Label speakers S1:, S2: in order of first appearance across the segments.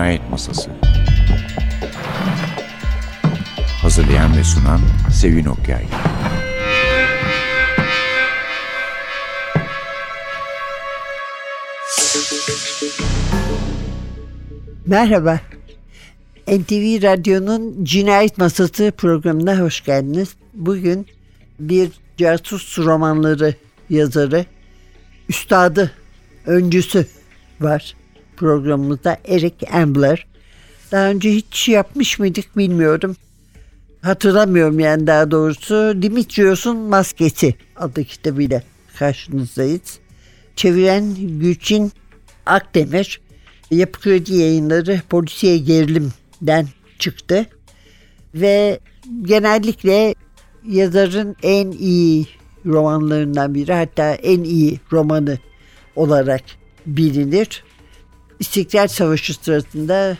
S1: Cinayet Masası Hazırlayan ve sunan Sevin Okyay
S2: Merhaba. NTV Radyo'nun Cinayet Masası programına hoş geldiniz. Bugün bir casus romanları yazarı, üstadı, öncüsü var programımızda Eric Ambler. Daha önce hiç yapmış mıydık bilmiyorum. Hatırlamıyorum yani daha doğrusu. Dimitrios'un Maskesi adlı kitabıyla karşınızdayız. Çeviren Gülçin Akdemir. Yapı Kredi yayınları polisiye gerilimden çıktı. Ve genellikle yazarın en iyi romanlarından biri hatta en iyi romanı olarak bilinir. İstiklal Savaşı sırasında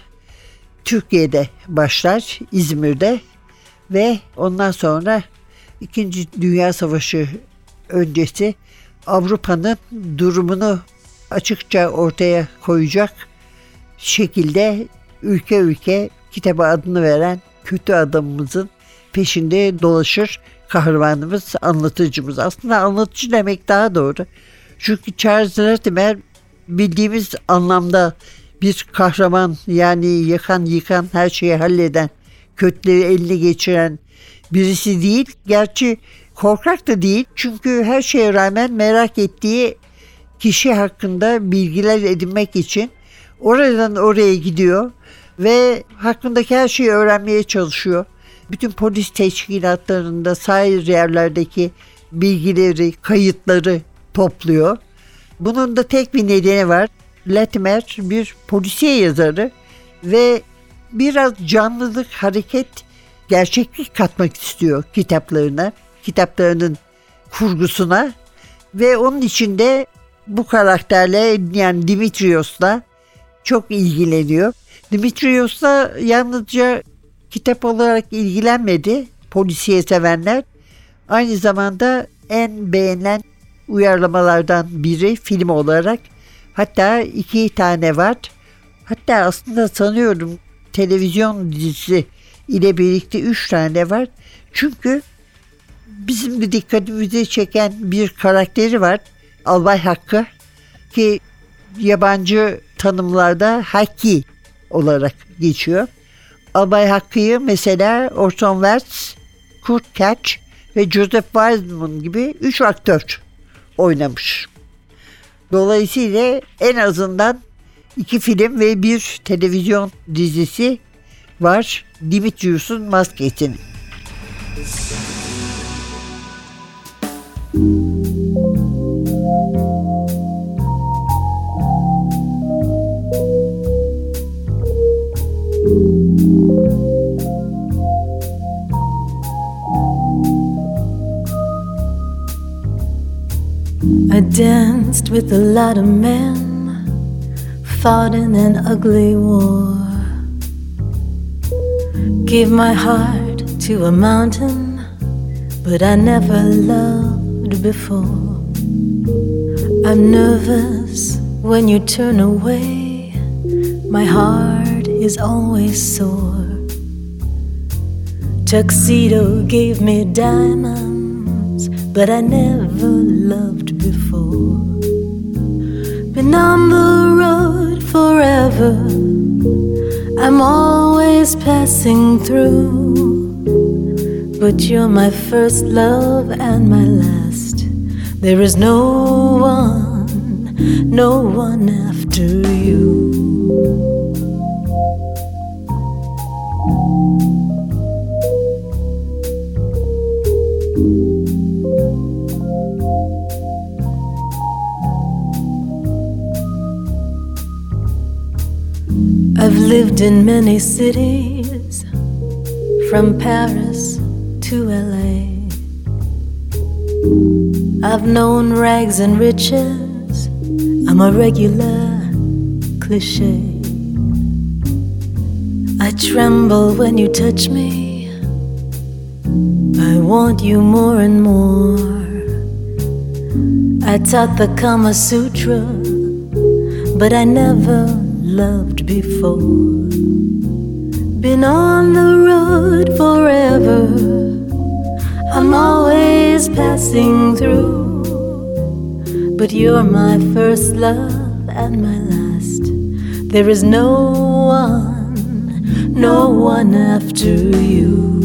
S2: Türkiye'de başlar, İzmir'de ve ondan sonra İkinci Dünya Savaşı öncesi Avrupa'nın durumunu açıkça ortaya koyacak şekilde ülke ülke kitaba adını veren kötü adamımızın peşinde dolaşır kahramanımız, anlatıcımız. Aslında anlatıcı demek daha doğru. Çünkü Charles Latimer bildiğimiz anlamda bir kahraman yani yakan yıkan her şeyi halleden kötüleri eline geçiren birisi değil. Gerçi korkak da değil çünkü her şeye rağmen merak ettiği kişi hakkında bilgiler edinmek için oradan oraya gidiyor ve hakkındaki her şeyi öğrenmeye çalışıyor. Bütün polis teşkilatlarında sahil yerlerdeki bilgileri, kayıtları topluyor. Bunun da tek bir nedeni var. Latimer bir polisiye yazarı ve biraz canlılık, hareket, gerçeklik katmak istiyor kitaplarına, kitaplarının kurgusuna ve onun içinde bu karakterle yani Dimitrios'la çok ilgileniyor. Dimitrios'la yalnızca kitap olarak ilgilenmedi polisiye sevenler. Aynı zamanda en beğenilen uyarlamalardan biri film olarak. Hatta iki tane var. Hatta aslında sanıyorum televizyon dizisi ile birlikte üç tane var. Çünkü bizim de dikkatimizi çeken bir karakteri var. Albay Hakkı ki yabancı tanımlarda Haki olarak geçiyor. Albay Hakkı'yı mesela Orson Welles, Kurt Katz ve Joseph Wiseman gibi üç aktör oynamış. Dolayısıyla en azından iki film ve bir televizyon dizisi var Dimitrius'un maskesini.
S3: I danced with a lot of men, fought in an ugly war. Gave my heart to a mountain, but I never loved before. I'm nervous when you turn away, my heart is always sore. Tuxedo gave me diamonds, but I never loved before. Been on the road forever, I'm always passing through. But you're my first love and my last. There is no one, no one after you. Lived in many cities, from Paris to LA. I've known rags and riches, I'm a regular cliche. I tremble when you touch me, I want you more and more. I taught the Kama Sutra, but I never loved before. Been on the road forever. I'm always passing through. But you're my first love and my last. There is no one, no one after you.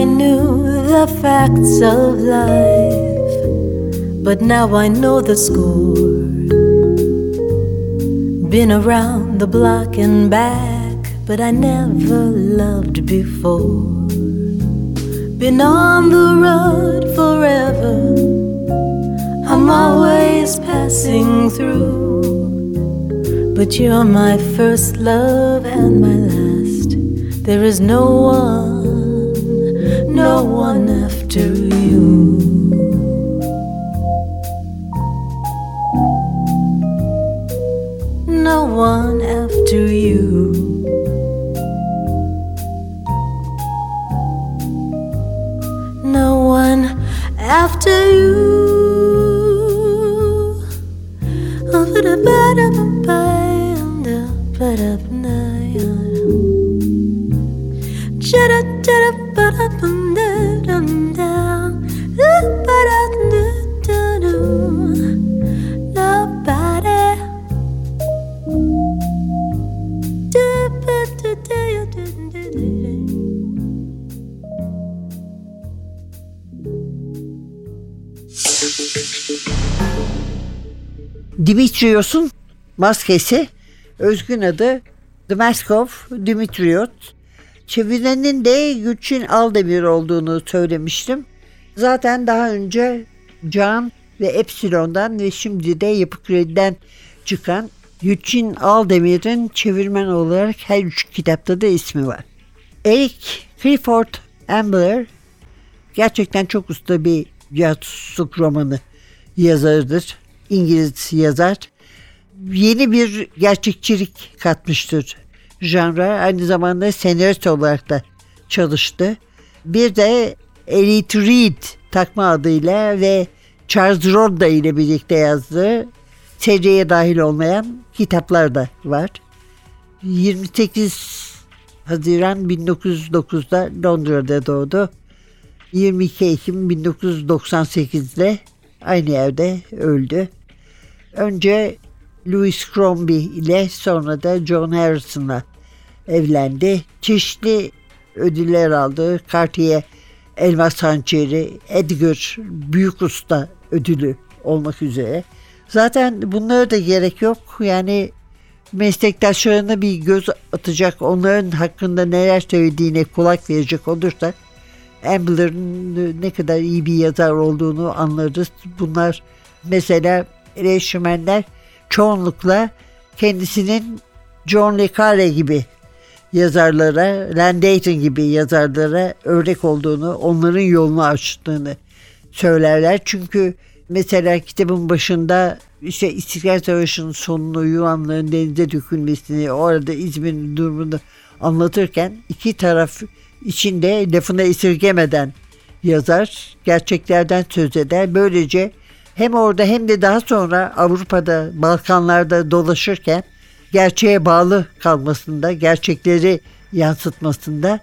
S3: I knew the facts of life, but now I know the score. Been around the block and back, but I never loved before. Been on the road forever, I'm always passing through. But you're my first love and my last. There is no one, no one after you. No one after you.
S2: Dimitrios'un maskesi özgün adı Dmaskov Dimitriot. Çevirenin de Gülçin Aldemir olduğunu söylemiştim. Zaten daha önce Can ve Epsilon'dan ve şimdi de Yapı Kredi'den çıkan Gülçin Aldemir'in çevirmen olarak her üç kitapta da ismi var. Eric Clifford Ambler gerçekten çok usta bir casusluk romanı yazarıdır. İngiliz yazar. Yeni bir gerçekçilik katmıştır janra. Aynı zamanda senarist olarak da çalıştı. Bir de Elite Reed takma adıyla ve Charles Rodda ile birlikte yazdığı seriye dahil olmayan kitaplar da var. 28 Haziran 1909'da Londra'da doğdu. 22 Ekim 1998'de aynı yerde öldü. Önce Louis Crombie ile sonra da John Harrison'la evlendi. Çeşitli ödüller aldı. Cartier Elmas Hançeri, Edgar Büyük Usta ödülü olmak üzere. Zaten bunlara da gerek yok. Yani meslektaşlarına bir göz atacak, onların hakkında neler söylediğine kulak verecek olursak Ambler'ın ne kadar iyi bir yazar olduğunu anlarız. Bunlar mesela eleştirmenler çoğunlukla kendisinin John le Carre gibi yazarlara, Landayton gibi yazarlara örnek olduğunu, onların yolunu açtığını söylerler. Çünkü mesela kitabın başında işte İstiklal Savaşı'nın sonunu Yunanların denize dökülmesini, o arada İzmir'in durumunu anlatırken iki taraf içinde lafını esirgemeden yazar, gerçeklerden söz eder. Böylece hem orada hem de daha sonra Avrupa'da, Balkanlarda dolaşırken gerçeğe bağlı kalmasında, gerçekleri yansıtmasında,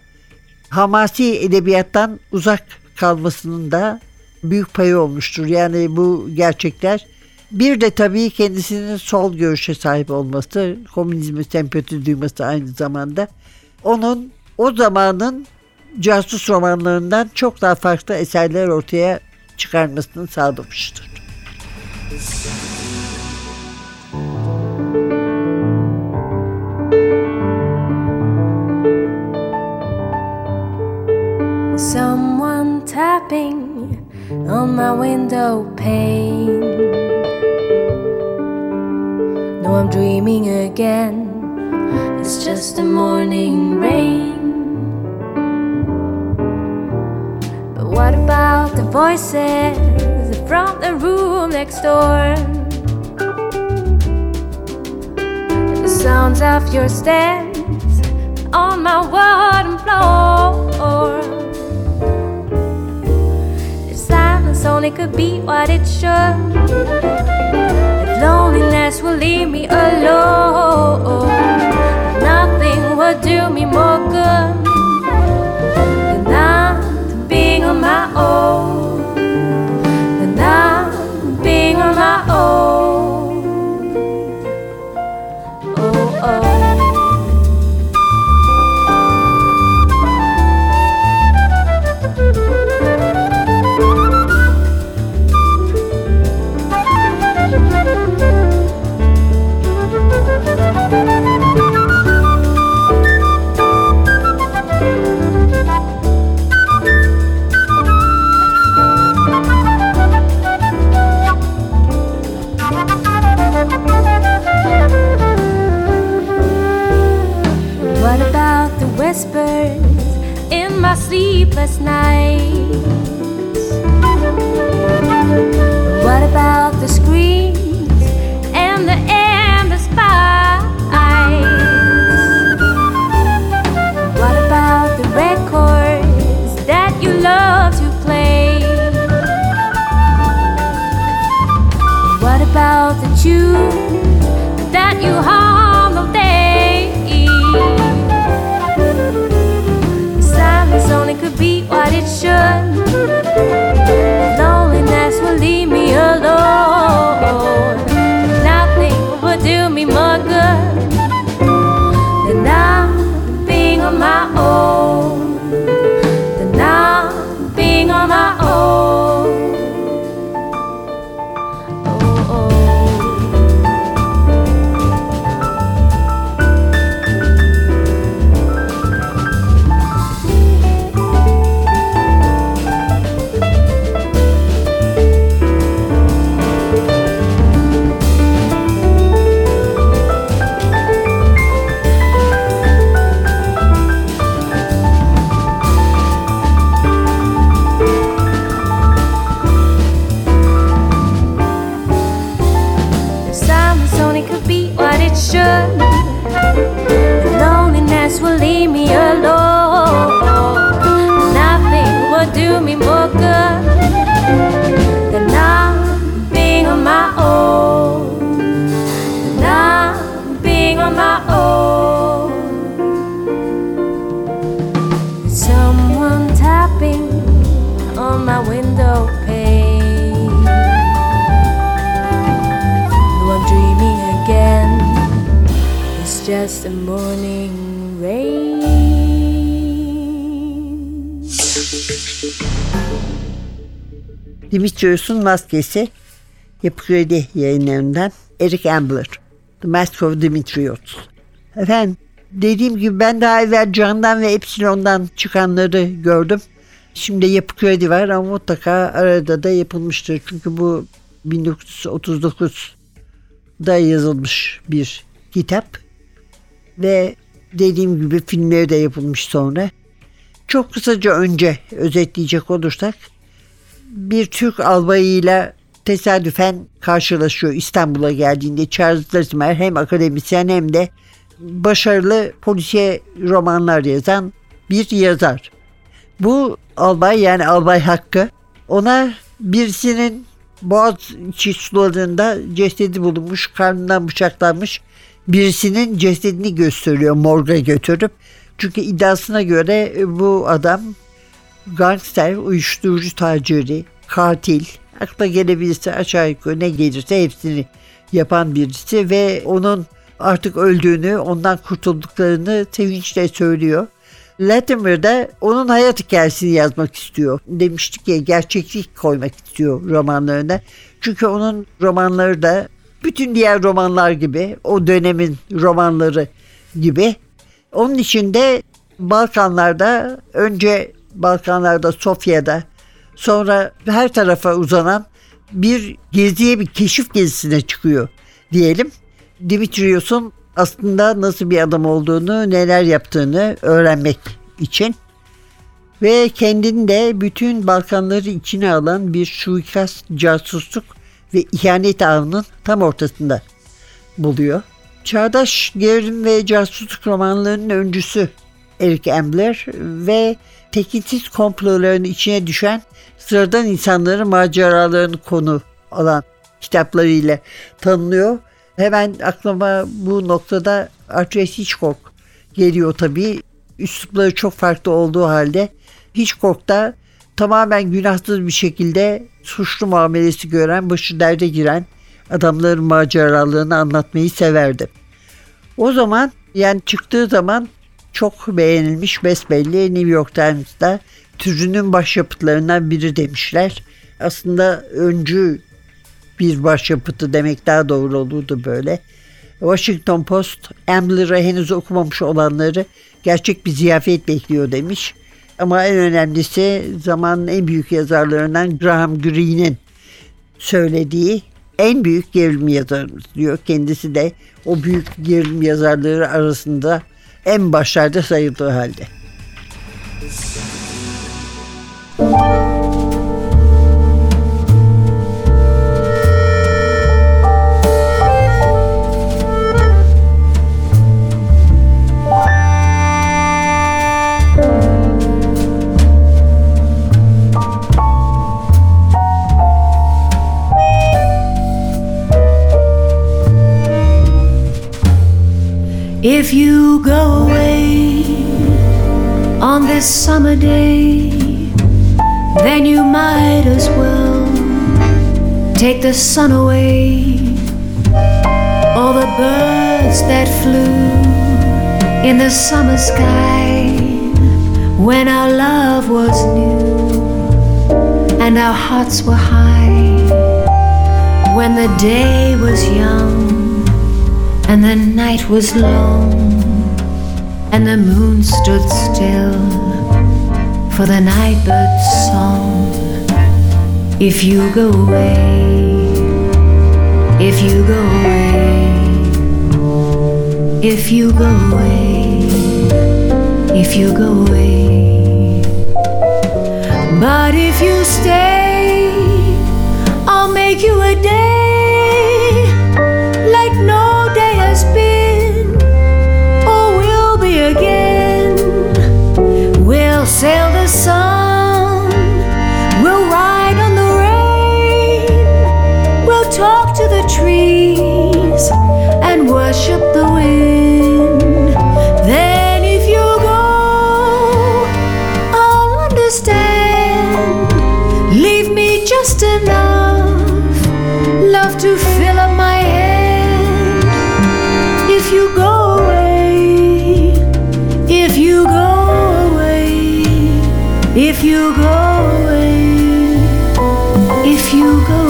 S2: hamasi edebiyattan uzak kalmasının da büyük payı olmuştur. Yani bu gerçekler bir de tabii kendisinin sol görüşe sahip olması, komünizme sempati duyması aynı zamanda onun o zamanın casus romanlarından çok daha farklı eserler ortaya çıkarmasını sağlamıştır.
S3: Someone tapping on my window pane. No,
S4: I'm dreaming again. It's just a morning rain. But what about the voices from the room next door? The sounds of your steps on my wooden floor. The silence only could be what it should. If loneliness will leave me alone, nothing will do me more good than not being on my own. Be what it should. The loneliness will leave me alone.
S2: Dimitrios'un maskesi Yapı Kredi yayınlarından Eric Ambler. The Mask of Dimitrios. Efendim dediğim gibi ben daha evvel Can'dan ve Epsilon'dan çıkanları gördüm. Şimdi Yapı Kredi var ama mutlaka arada da yapılmıştır. Çünkü bu 1939'da yazılmış bir kitap. Ve dediğim gibi filmleri de yapılmış sonra. Çok kısaca önce özetleyecek olursak bir Türk albayıyla tesadüfen karşılaşıyor İstanbul'a geldiğinde Charles Latimer hem akademisyen hem de başarılı polisiye romanlar yazan bir yazar. Bu albay yani albay Hakkı ona birisinin Boğaziçi sularında cesedi bulunmuş, karnından bıçaklanmış birisinin cesedini gösteriyor morga götürüp. Çünkü iddiasına göre bu adam gangster, uyuşturucu taciri, katil, akla gelebilirse aşağı yukarı ne gelirse hepsini yapan birisi ve onun artık öldüğünü, ondan kurtulduklarını sevinçle söylüyor. Latimer de onun hayat hikayesini yazmak istiyor. Demiştik ya gerçeklik koymak istiyor romanlarına. Çünkü onun romanları da bütün diğer romanlar gibi o dönemin romanları gibi. Onun içinde Balkanlarda önce Balkanlarda Sofya'da sonra her tarafa uzanan bir geziye bir keşif gezisine çıkıyor diyelim. Dimitrios'un aslında nasıl bir adam olduğunu, neler yaptığını öğrenmek için ve kendini de bütün Balkanları içine alan bir suikast, casusluk ve ihanet ağının tam ortasında buluyor. Çağdaş gerilim ve casusluk romanlarının öncüsü Eric Ambler ve tekinsiz komploların içine düşen sıradan insanların maceralarını konu alan kitaplarıyla tanınıyor. Hemen aklıma bu noktada Alfred Hitchcock geliyor tabii. Üslupları çok farklı olduğu halde Hitchcock da tamamen günahsız bir şekilde suçlu muamelesi gören, başı derde giren adamların maceralarını anlatmayı severdi. O zaman yani çıktığı zaman çok beğenilmiş besbelli New York Times'da türünün başyapıtlarından biri demişler. Aslında öncü bir başyapıtı demek daha doğru olurdu böyle. Washington Post Ambler'ı henüz okumamış olanları gerçek bir ziyafet bekliyor demiş. Ama en önemlisi zamanın en büyük yazarlarından Graham Greene'in söylediği en büyük gerilim yazarımız diyor. Kendisi de o büyük gerilim yazarları arasında en başlarda sayıldığı halde.
S5: If you go away on this summer day, then you might as well take the sun away. All the birds that flew in the summer sky when our love was new and our hearts were high, when the day was young and the night was long, and the moon stood still for the nightbird's song. If you go away, if you go away, if you go away, if you go away. But if you stay, I'll make you a day if you go away, if you go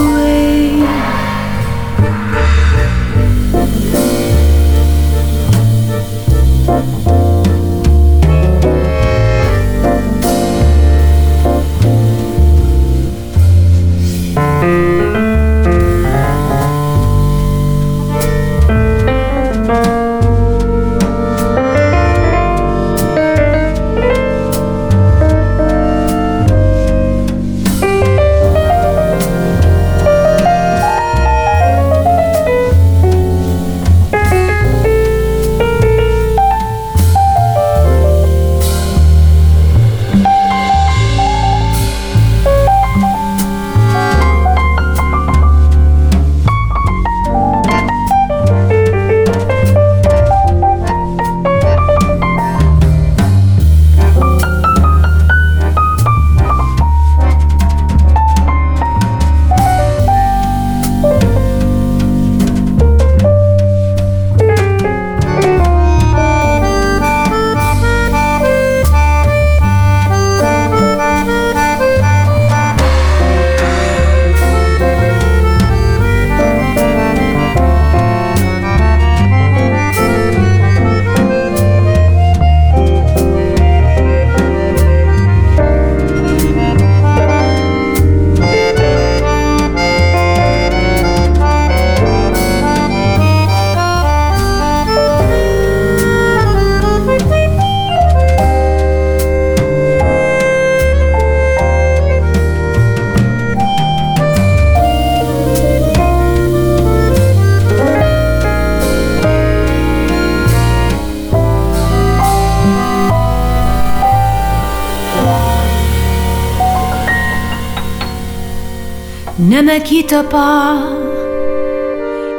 S3: quitte pas,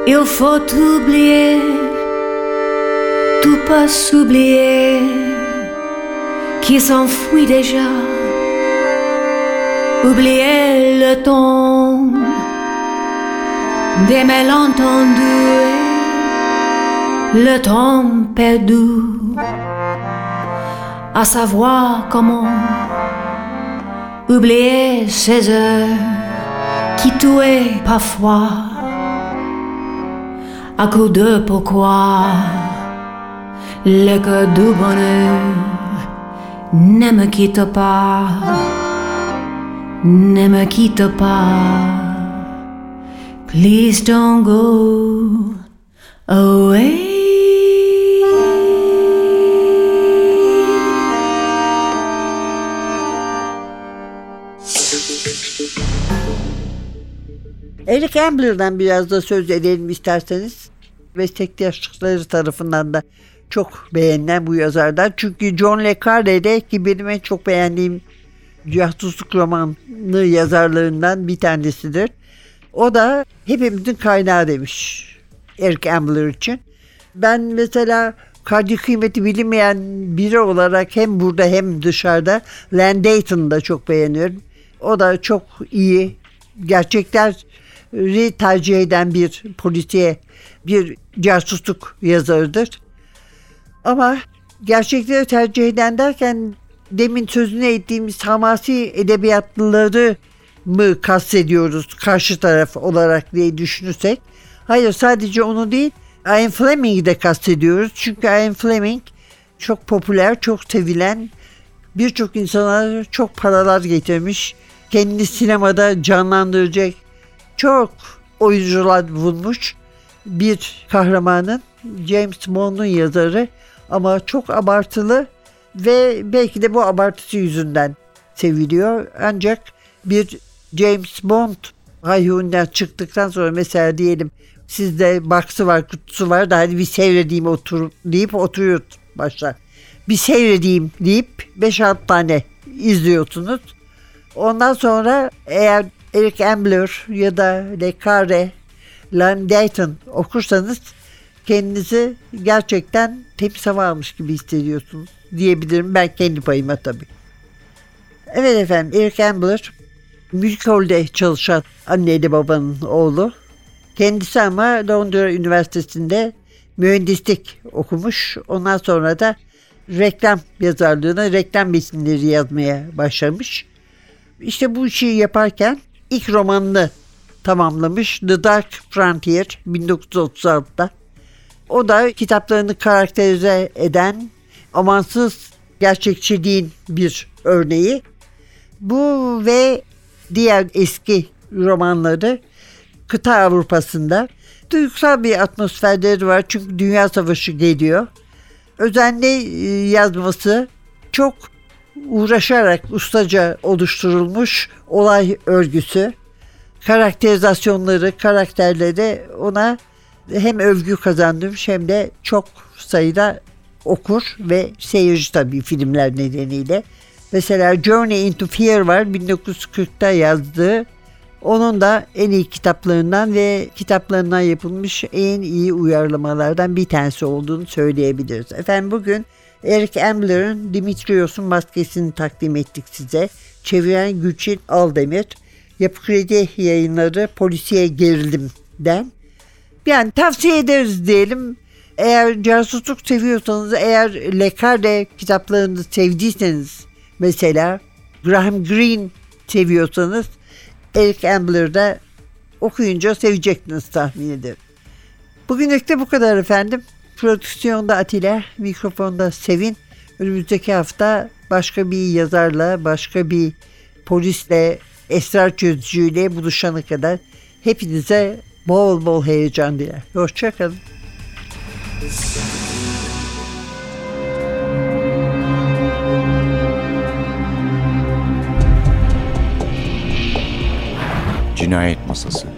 S3: il faut oublier, tout peut s'oublier, qui s'enfuit déjà. Oublier le temps des malentendus, le temps perdu, à savoir comment oublier ces heures qui tuaient parfois à coup de pourquoi le cœur du bonheur ne me quitte pas, ne me quitte pas. Please don't go away.
S2: Eric Ambler'dan biraz da söz edelim isterseniz. Meslektaşları tarafından da çok beğenilen bu yazardan. Çünkü John Le Carre'de ki benim en çok beğendiğim casusluk romanı yazarlarından bir tanesidir. O da hepimizin kaynağı demiş Eric Ambler için. Ben mesela kadri kıymeti bilinmeyen biri olarak hem burada hem dışarıda Len Dayton'u da çok beğeniyorum. O da çok iyi gerçekleri tercih eden bir polisiye, bir casusluk yazarıdır. Ama gerçekleri tercih eden derken demin sözünü ettiğimiz hamasi edebiyatlıları mı kastediyoruz karşı taraf olarak diye düşünürsek. Hayır sadece onu değil Ian Fleming'i de kastediyoruz. Çünkü Ian Fleming çok popüler, çok sevilen, birçok insana çok paralar getirmiş. Kendini sinemada canlandıracak çok oyuncular bulmuş bir kahramanın James Bond'un yazarı ama çok abartılı ve belki de bu abartısı yüzünden seviliyor. Ancak bir James Bond hayhundan çıktıktan sonra mesela diyelim sizde baksı var kutusu var da hadi bir seyredeyim otur deyip oturuyor başlar. Bir seyredeyim deyip 5-6 tane izliyorsunuz. Ondan sonra eğer Eric Ambler ya da Le Carre, Lan Dayton okursanız kendinizi gerçekten temiz hava almış gibi hissediyorsunuz diyebilirim ben kendi payıma tabii. Evet efendim Eric Ambler Müzik Hall'de çalışan anneyle babanın oğlu. Kendisi ama Londra Üniversitesi'nde mühendislik okumuş. Ondan sonra da reklam yazarlığına reklam metinleri yazmaya başlamış. İşte bu işi yaparken ilk romanını tamamlamış The Dark Frontier 1936'da. O da kitaplarını karakterize eden amansız gerçekçiliğin bir örneği. Bu ve diğer eski romanları kıta Avrupa'sında duygusal bir atmosferleri var çünkü Dünya Savaşı geliyor. Özenli e, yazması çok uğraşarak ustaca oluşturulmuş olay örgüsü. Karakterizasyonları, karakterleri ona hem övgü kazandırmış hem de çok sayıda okur ve seyirci tabii filmler nedeniyle. Mesela Journey into Fear var 1940'ta yazdığı. Onun da en iyi kitaplarından ve kitaplarından yapılmış en iyi uyarlamalardan bir tanesi olduğunu söyleyebiliriz. Efendim bugün Eric Ambler'ın Dimitrios'un maskesini takdim ettik size. Çeviren Gülçin Aldemir. Yapı Kredi yayınları polisiye gerilimden. Yani tavsiye ederiz diyelim. Eğer casusluk seviyorsanız, eğer Le Carre kitaplarını sevdiyseniz mesela Graham Greene seviyorsanız Eric Ambler'da okuyunca seveceksiniz tahmin ederim. Bugünlük de bu kadar efendim. Prodüksiyonda Atilla, mikrofonda Sevin. Önümüzdeki hafta başka bir yazarla, başka bir polisle, esrar çözücüyle buluşana kadar hepinize bol bol heyecan diler. Hoşçakalın.
S1: Cinayet Masası